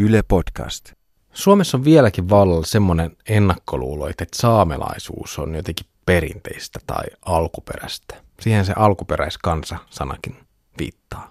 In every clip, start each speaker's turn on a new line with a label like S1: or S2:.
S1: Yle Podcast.
S2: Suomessa on vieläkin vallalla semmoinen ennakkoluulo, että saamelaisuus on jotenkin perinteistä tai alkuperäistä. Siihen se alkuperäiskansa-sanakin viittaa.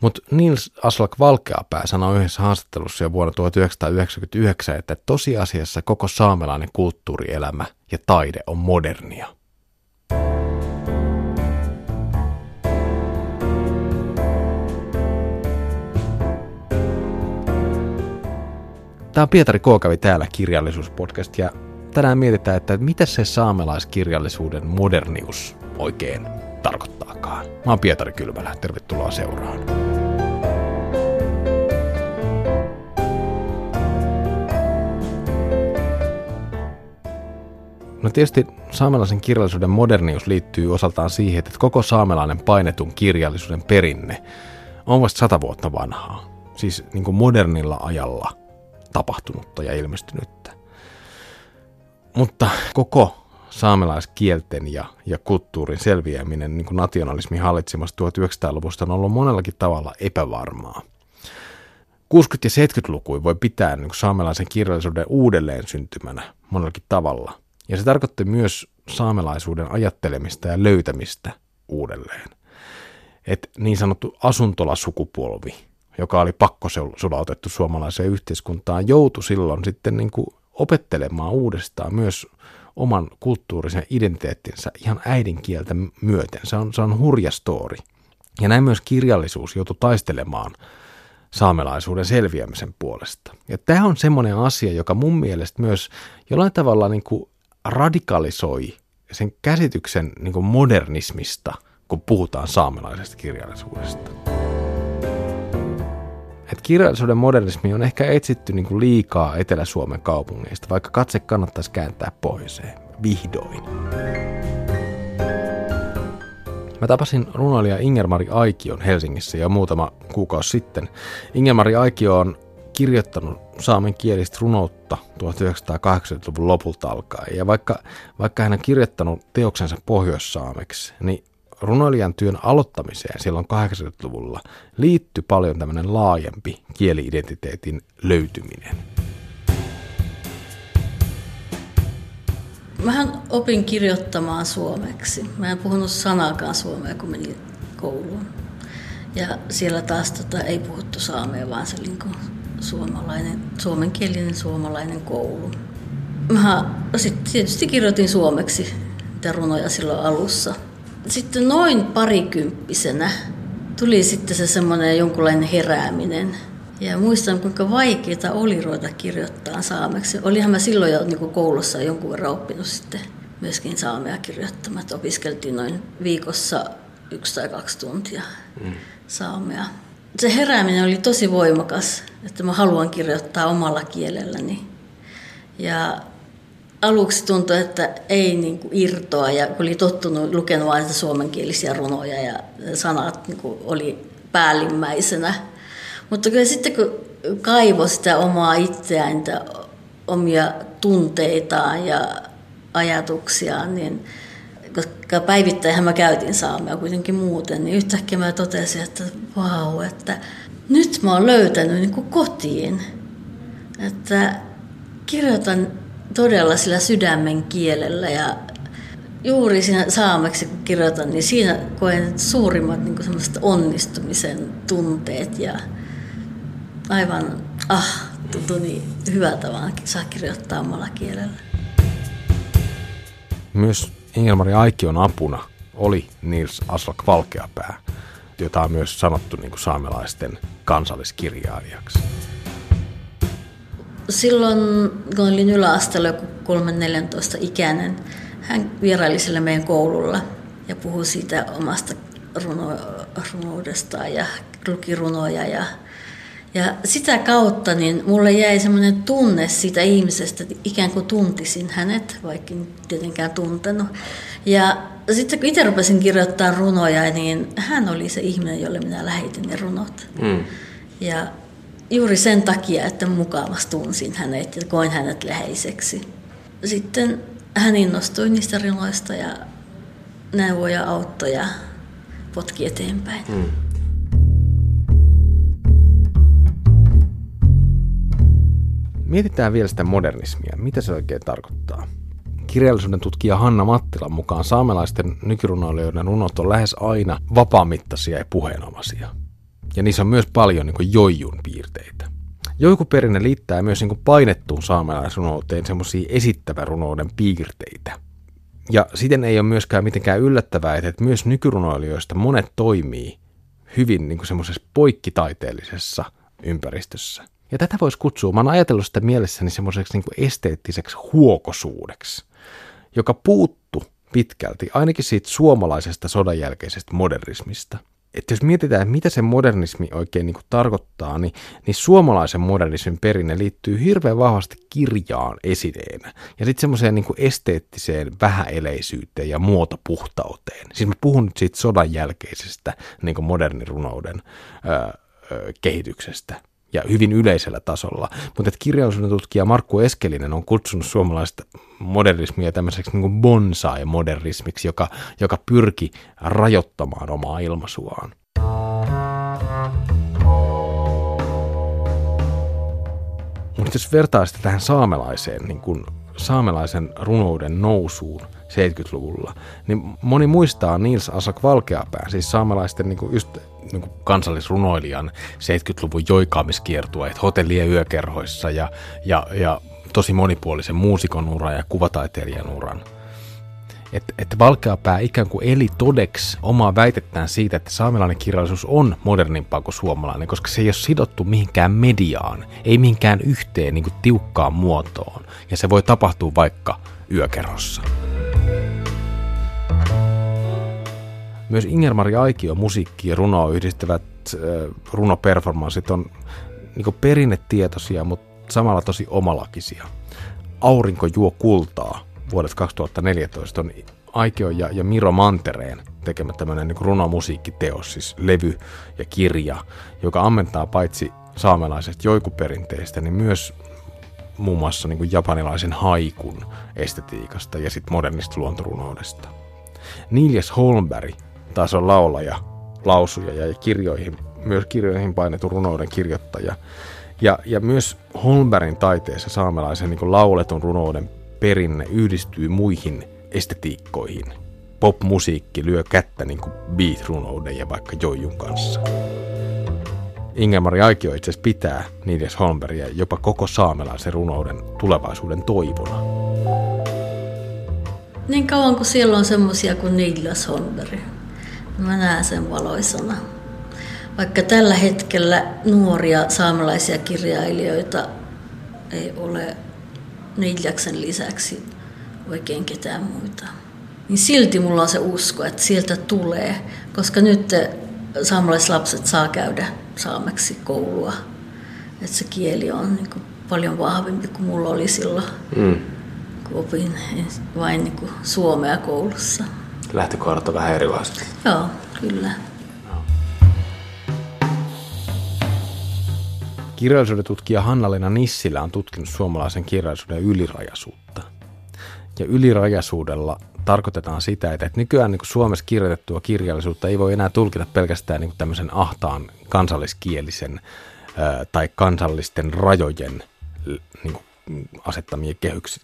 S2: Mutta Nils Aslak Valkeapää sanoi yhdessä haastattelussa jo vuonna 1999, että tosiasiassa koko saamelainen kulttuurielämä ja taide on modernia. Tämä on Pietari Kookavi täällä kirjallisuuspodcast ja tänään mietitään, että mitä se saamelaiskirjallisuuden modernius oikein tarkoittaakaan. Mä oon Pietari Kylmälä, tervetuloa seuraan. No tietysti saamelaisen kirjallisuuden modernius liittyy osaltaan siihen, että koko saamelainen painetun kirjallisuuden perinne on vasta sata vuotta vanhaa. Siis niin kuin modernilla ajalla tapahtunutta ja ilmestynyttä. Mutta koko saamelaiskielten ja, ja kulttuurin selviäminen niin kuin nationalismin hallitsemassa 1900-luvusta on ollut monellakin tavalla epävarmaa. 60- ja 70-lukuja voi pitää niin kuin saamelaisen kirjallisuuden uudelleen syntymänä monellakin tavalla. Ja se tarkoitti myös saamelaisuuden ajattelemista ja löytämistä uudelleen. Et niin sanottu asuntolasukupolvi, joka oli pakko sulautettu suomalaiseen yhteiskuntaan, joutui silloin sitten niin kuin opettelemaan uudestaan myös oman kulttuurisen identiteettinsä ihan äidinkieltä myöten. Se on, se on hurja story. Ja näin myös kirjallisuus joutui taistelemaan saamelaisuuden selviämisen puolesta. Ja tämä on semmoinen asia, joka mun mielestä myös jollain tavalla niin kuin radikalisoi sen käsityksen niin kuin modernismista, kun puhutaan saamelaisesta kirjallisuudesta. Kirjallisuuden modernismi on ehkä etsitty niin kuin liikaa Etelä-Suomen kaupungeista, vaikka katse kannattaisi kääntää pohjoiseen. Vihdoin. Mä tapasin runoilija Ingermari Aikion Helsingissä jo muutama kuukausi sitten. Ingermari Aikio on kirjoittanut saamen kielistä runoutta 1980-luvun lopulta alkaen. Ja vaikka, vaikka hän on kirjoittanut teoksensa pohjoissaameksi, niin runoilijan työn aloittamiseen silloin 80-luvulla liittyi paljon tämmöinen laajempi kieliidentiteetin löytyminen.
S3: Mähän opin kirjoittamaan suomeksi. Mä en puhunut sanaakaan suomea, kun menin kouluun. Ja siellä taas tota, ei puhuttu saamea, vaan se niin suomalainen, suomenkielinen suomalainen koulu. Mä sitten tietysti kirjoitin suomeksi runoja silloin alussa. Sitten noin parikymppisenä tuli sitten se semmoinen jonkunlainen herääminen. Ja muistan, kuinka vaikeaa oli ruveta kirjoittaa saameksi. Olihan mä silloin jo niin koulussa jonkun verran oppinut sitten myöskin saamea kirjoittamaan. Opiskeltiin noin viikossa yksi tai kaksi tuntia mm. saamea. Se herääminen oli tosi voimakas, että mä haluan kirjoittaa omalla kielelläni. Ja aluksi tuntui, että ei niin kuin irtoa ja oli tottunut lukenut vain suomenkielisiä runoja ja sanat niin kuin oli päällimmäisenä. Mutta kyllä sitten kun kaivoi sitä omaa itseään, omia tunteitaan ja ajatuksiaan, niin koska päivittäin mä käytin saamea kuitenkin muuten, niin yhtäkkiä mä totesin, että vau, että nyt mä oon löytänyt niin kuin kotiin. Että kirjoitan todella sillä sydämen kielellä ja juuri siinä saameksi kun kirjoitan, niin siinä koen suurimmat niin kuin onnistumisen tunteet ja aivan, ah, tuntuu niin hyvältä vaan saa kirjoittaa omalla kielellä.
S2: Myös Ingelmari Aikion apuna oli Nils Aslak Valkeapää, jota on myös sanottu niin kuin saamelaisten kansalliskirjailijaksi.
S3: Silloin, kun olin yläasteella joku 3-14 ikäinen, hän vieraili sillä meidän koululla ja puhui siitä omasta runo, runoudestaan ja luki runoja ja ja sitä kautta niin mulle jäi semmoinen tunne siitä ihmisestä, että ikään kuin tuntisin hänet, vaikka en tietenkään tuntenut. Ja sitten kun itse rupesin kirjoittaa runoja, niin hän oli se ihminen, jolle minä lähetin ne runot. Mm. Ja juuri sen takia, että mukavasti tunsin hänet ja koin hänet läheiseksi. Sitten hän innostui niistä runoista ja neuvoja auttoi ja potki eteenpäin. Mm.
S2: Mietitään vielä sitä modernismia. Mitä se oikein tarkoittaa? Kirjallisuuden tutkija Hanna Mattilan mukaan saamelaisten nykyrunoilijoiden runot on lähes aina vapaamittaisia ja puheenomaisia. Ja niissä on myös paljon niin joijun piirteitä. Joikuperinne liittää myös niin painettuun saamelaisrunouteen semmoisia esittävärunouden piirteitä. Ja siten ei ole myöskään mitenkään yllättävää, että myös nykyrunoilijoista monet toimii hyvin niin semmoisessa poikkitaiteellisessa ympäristössä. Ja tätä voisi kutsua, mä oon ajatellut sitä mielessäni semmoiseksi niin esteettiseksi huokosuudeksi, joka puuttu pitkälti ainakin siitä suomalaisesta sodan jälkeisestä modernismista – että jos mietitään, mitä se modernismi oikein niin kuin tarkoittaa, niin, niin suomalaisen modernismin perinne liittyy hirveän vahvasti kirjaan esineenä. Ja sitten semmoiseen niin esteettiseen vähäeleisyyteen ja muotopuhtauteen. Siis mä puhun nyt siitä sodan jälkeisestä niin kuin modernin runouden öö, öö, kehityksestä ja hyvin yleisellä tasolla. Mutta kirjallisuuden tutkija Markku Eskelinen on kutsunut suomalaista modernismia tämmöiseksi niin bonsai-modernismiksi, joka, joka pyrki rajoittamaan omaa ilmaisuaan. Mutta jos vertaa sitä tähän saamelaiseen, niin kuin saamelaisen runouden nousuun 70-luvulla, niin moni muistaa Nils Asak Valkeapää, siis saamelaisten niin just niin kuin kansallisrunoilijan 70-luvun joikaamiskiertueet hotellien yökerhoissa ja, ja, ja tosi monipuolisen muusikon uran ja kuvataiteilijan uran. Että et Valkeapää ikään kuin eli todeksi omaa väitettään siitä, että saamelainen kirjallisuus on modernimpaa kuin suomalainen, koska se ei ole sidottu mihinkään mediaan, ei mihinkään yhteen niin kuin tiukkaan muotoon. Ja se voi tapahtua vaikka yökerhossa. Myös Ingermari Aikio musiikki ja runoa yhdistävät äh, runoperformanssit on niin perinnetietoisia, mutta samalla tosi omalakisia. Aurinko juo kultaa vuodet 2014 on Aikio ja, ja Miro Mantereen tekemä tämmöinen niin runomusiikkiteos, siis levy ja kirja, joka ammentaa paitsi saamelaisesta joikuperinteistä, niin myös muun muassa niin japanilaisen haikun estetiikasta ja sitten modernista luontorunoudesta. Niljas Holmberg taas on laulaja, lausuja ja kirjoihin, myös kirjoihin painetun runouden kirjoittaja. Ja, ja myös Holmbergin taiteessa saamelaisen niin lauletun runouden perinne yhdistyy muihin estetiikkoihin. Popmusiikki lyö kättä niin kuin beat-runouden ja vaikka joijun kanssa. Ingemari Aikio itse asiassa pitää Nils Holmbergia jopa koko saamelaisen runouden tulevaisuuden toivona.
S3: Niin kauan kuin siellä on semmoisia kuin Nils Holmberg. Mä näen sen valoisana. Vaikka tällä hetkellä nuoria saamelaisia kirjailijoita ei ole Niljaksen lisäksi oikein ketään muita. Niin silti mulla on se usko, että sieltä tulee, koska nyt saamelaislapset saa käydä saameksi koulua. Että se kieli on niin kuin paljon vahvempi kuin mulla oli silloin, mm. kun opin vain niin kuin suomea koulussa
S2: lähtökohdat on vähän erilaiset.
S3: Joo, kyllä.
S2: Kirjallisuuden tutkija Hanna-Leena Nissilä on tutkinut suomalaisen kirjallisuuden ylirajaisuutta. Ja ylirajaisuudella tarkoitetaan sitä, että nykyään niin Suomessa kirjoitettua kirjallisuutta ei voi enää tulkita pelkästään niin tämmöisen ahtaan kansalliskielisen tai kansallisten rajojen niin asettamien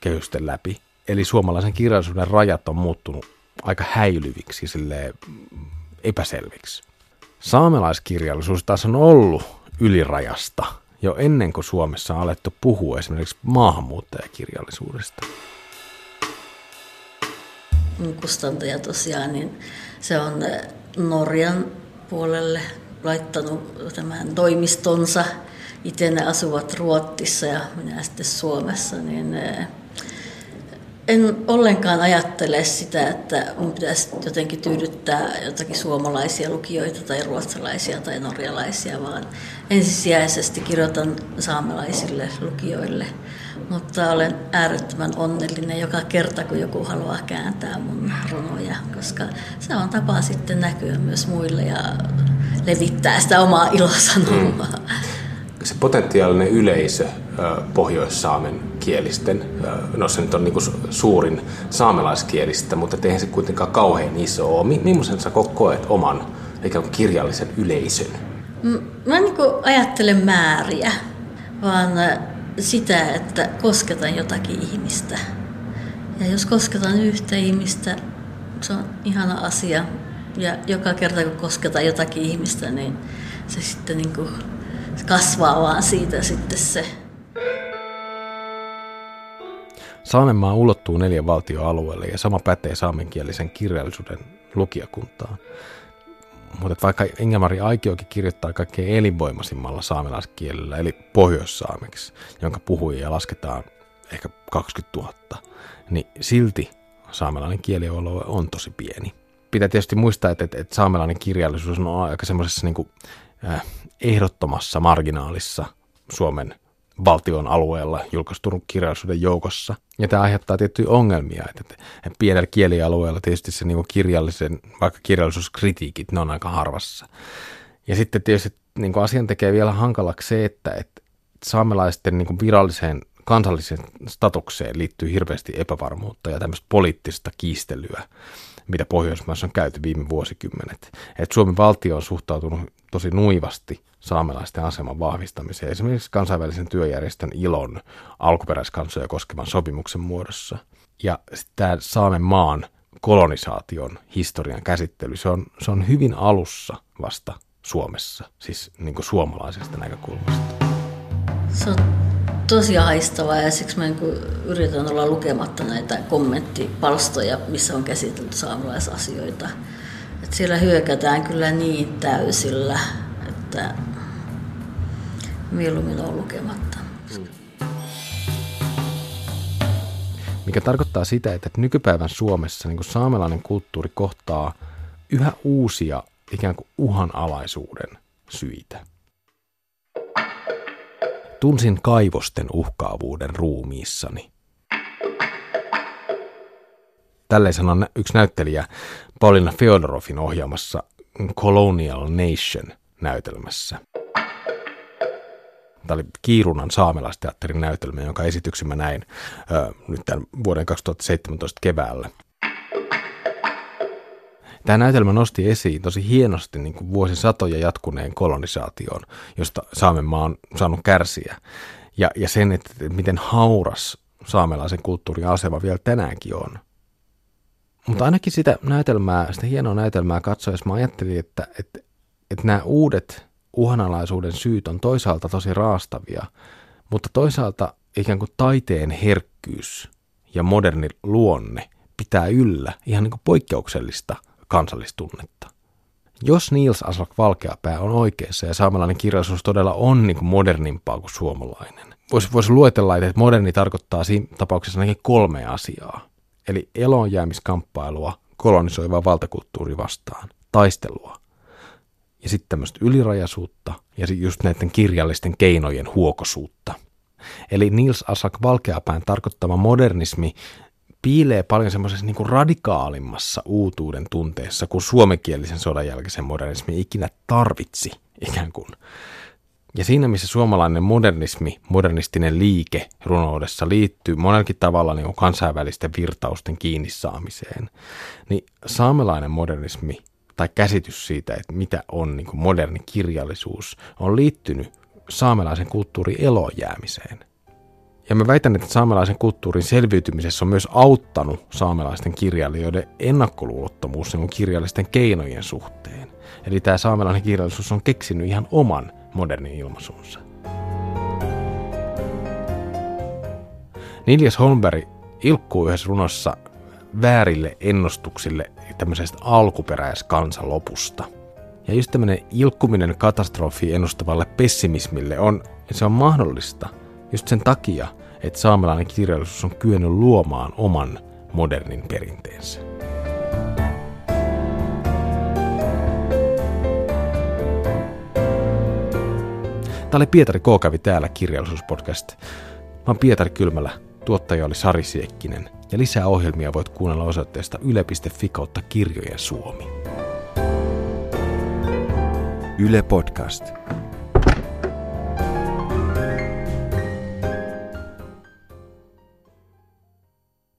S2: kehysten läpi. Eli suomalaisen kirjallisuuden rajat on muuttunut aika häilyviksi sille epäselviksi. Saamelaiskirjallisuus taas on ollut ylirajasta jo ennen kuin Suomessa on alettu puhua esimerkiksi maahanmuuttajakirjallisuudesta.
S3: Kustantaja tosiaan, niin se on eh, Norjan puolelle laittanut tämän toimistonsa. Itse ne asuvat Ruottissa ja minä sitten Suomessa, niin eh, en ollenkaan ajattele sitä, että mun pitäisi jotenkin tyydyttää jotakin suomalaisia lukijoita tai ruotsalaisia tai norjalaisia, vaan ensisijaisesti kirjoitan saamelaisille lukijoille. Mutta olen äärettömän onnellinen joka kerta, kun joku haluaa kääntää mun runoja, koska se on tapa sitten näkyä myös muille ja levittää sitä omaa ilosanomaa. Mm.
S2: Se potentiaalinen yleisö pohjoissaamen kielisten, no se nyt on niin suurin saamelaiskielistä, mutta eihän se kuitenkaan kauhean iso ole. Millaisen sä koet oman ikään kuin kirjallisen yleisön?
S3: Mä en niin ajattele määriä, vaan sitä, että kosketan jotakin ihmistä. Ja jos kosketan yhtä ihmistä, se on ihana asia. Ja joka kerta kun kosketaan jotakin ihmistä, niin se sitten niin kuin kasvaa vaan siitä sitten se.
S2: Saamenmaa ulottuu neljän valtioalueelle ja sama pätee saamenkielisen kirjallisuuden lukijakuntaan. Mutta vaikka Ingemari Aikiokin kirjoittaa kaikkein elinvoimaisimmalla saamelaiskielellä, eli pohjoissaameksi, jonka puhujia lasketaan ehkä 20 000, niin silti saamelainen kielialue on tosi pieni. Pitää tietysti muistaa, että, että, että saamelainen kirjallisuus on aika semmoisessa niin ehdottomassa marginaalissa Suomen valtion alueella julkaistun kirjallisuuden joukossa. Ja tämä aiheuttaa tiettyjä ongelmia, että, pienellä kielialueella tietysti se niin kirjallisen, vaikka kirjallisuuskritiikit, ne on aika harvassa. Ja sitten tietysti niin kuin asian tekee vielä hankalaksi se, että, että saamelaisten niin kuin viralliseen kansalliseen statukseen liittyy hirveästi epävarmuutta ja tämmöistä poliittista kiistelyä, mitä Pohjoismaissa on käyty viime vuosikymmenet. Et Suomen valtio on suhtautunut tosi nuivasti saamelaisten aseman vahvistamiseen, esimerkiksi kansainvälisen työjärjestön ILON alkuperäiskansoja koskevan sopimuksen muodossa. Ja tämä Saamen maan kolonisaation historian käsittely, se on, se on hyvin alussa vasta Suomessa, siis niin kuin suomalaisesta näkökulmasta.
S3: Se on tosi haistavaa ja siksi mä niin yritän olla lukematta näitä kommenttipalstoja, missä on käsitelty saamelaisasioita. Et siellä hyökätään kyllä niin täysillä, että mieluummin on lukematta.
S2: Mikä tarkoittaa sitä, että nykypäivän Suomessa niin saamelainen kulttuuri kohtaa yhä uusia ikään kuin uhanalaisuuden syitä. Tunsin kaivosten uhkaavuuden ruumiissani. Tälleen sanon yksi näyttelijä Paulina Feodorovin ohjaamassa Colonial Nation näytelmässä. Tämä oli Kiirunan saamelaisteatterin näytelmä, jonka esityksen mä näin ö, nyt tämän vuoden 2017 keväällä. Tämä näytelmä nosti esiin tosi hienosti niin kuin vuosisatoja jatkuneen kolonisaation, josta Saamenmaa on saanut kärsiä. Ja, ja sen, että miten hauras saamelaisen kulttuurin asema vielä tänäänkin on. Mutta ainakin sitä näytelmää, sitä hienoa näytelmää katsoessa mä ajattelin, että, että, että nämä uudet uhanalaisuuden syyt on toisaalta tosi raastavia, mutta toisaalta ikään kuin taiteen herkkyys ja moderni luonne pitää yllä ihan niin kuin poikkeuksellista kansallistunnetta. Jos Niels Aslak Valkeapää on oikeassa ja saamelainen kirjallisuus todella on niin kuin modernimpaa kuin suomalainen, voisi, voisi luetella, että moderni tarkoittaa siinä tapauksessa ainakin kolme asiaa. Eli eloonjäämiskamppailua kolonisoivaa valtakulttuuri vastaan, taistelua ja sitten tämmöistä ylirajaisuutta ja just näiden kirjallisten keinojen huokosuutta. Eli Niels Aslak Valkeapään tarkoittama modernismi piilee paljon semmoisessa niin kuin radikaalimmassa uutuuden tunteessa, kun suomenkielisen sodan jälkeisen modernismi ikinä tarvitsi ikään kuin. Ja siinä, missä suomalainen modernismi, modernistinen liike runoudessa liittyy monellakin tavalla niin kansainvälisten virtausten kiinni saamiseen, niin saamelainen modernismi tai käsitys siitä, että mitä on niin kuin moderni kirjallisuus, on liittynyt saamelaisen kulttuurin elojäämiseen. Ja mä väitän, että saamelaisen kulttuurin selviytymisessä on myös auttanut saamelaisten kirjailijoiden ennakkoluulottomuus niin kirjallisten keinojen suhteen. Eli tämä saamelainen kirjallisuus on keksinyt ihan oman modernin ilmaisunsa. Niljas Holmberg ilkkuu yhdessä runossa väärille ennustuksille tämmöisestä alkuperäiskansan lopusta. Ja just tämmöinen ilkkuminen katastrofi ennustavalle pessimismille on, se on mahdollista just sen takia, että saamelainen kirjallisuus on kyennyt luomaan oman modernin perinteensä. Tämä oli Pietari K. kävi täällä kirjallisuuspodcast. Mä oon Pietari Kylmälä, tuottaja oli Sari Siekkinen ja lisää ohjelmia voit kuunnella osoitteesta yle.fi kautta kirjojen suomi. Yle Podcast.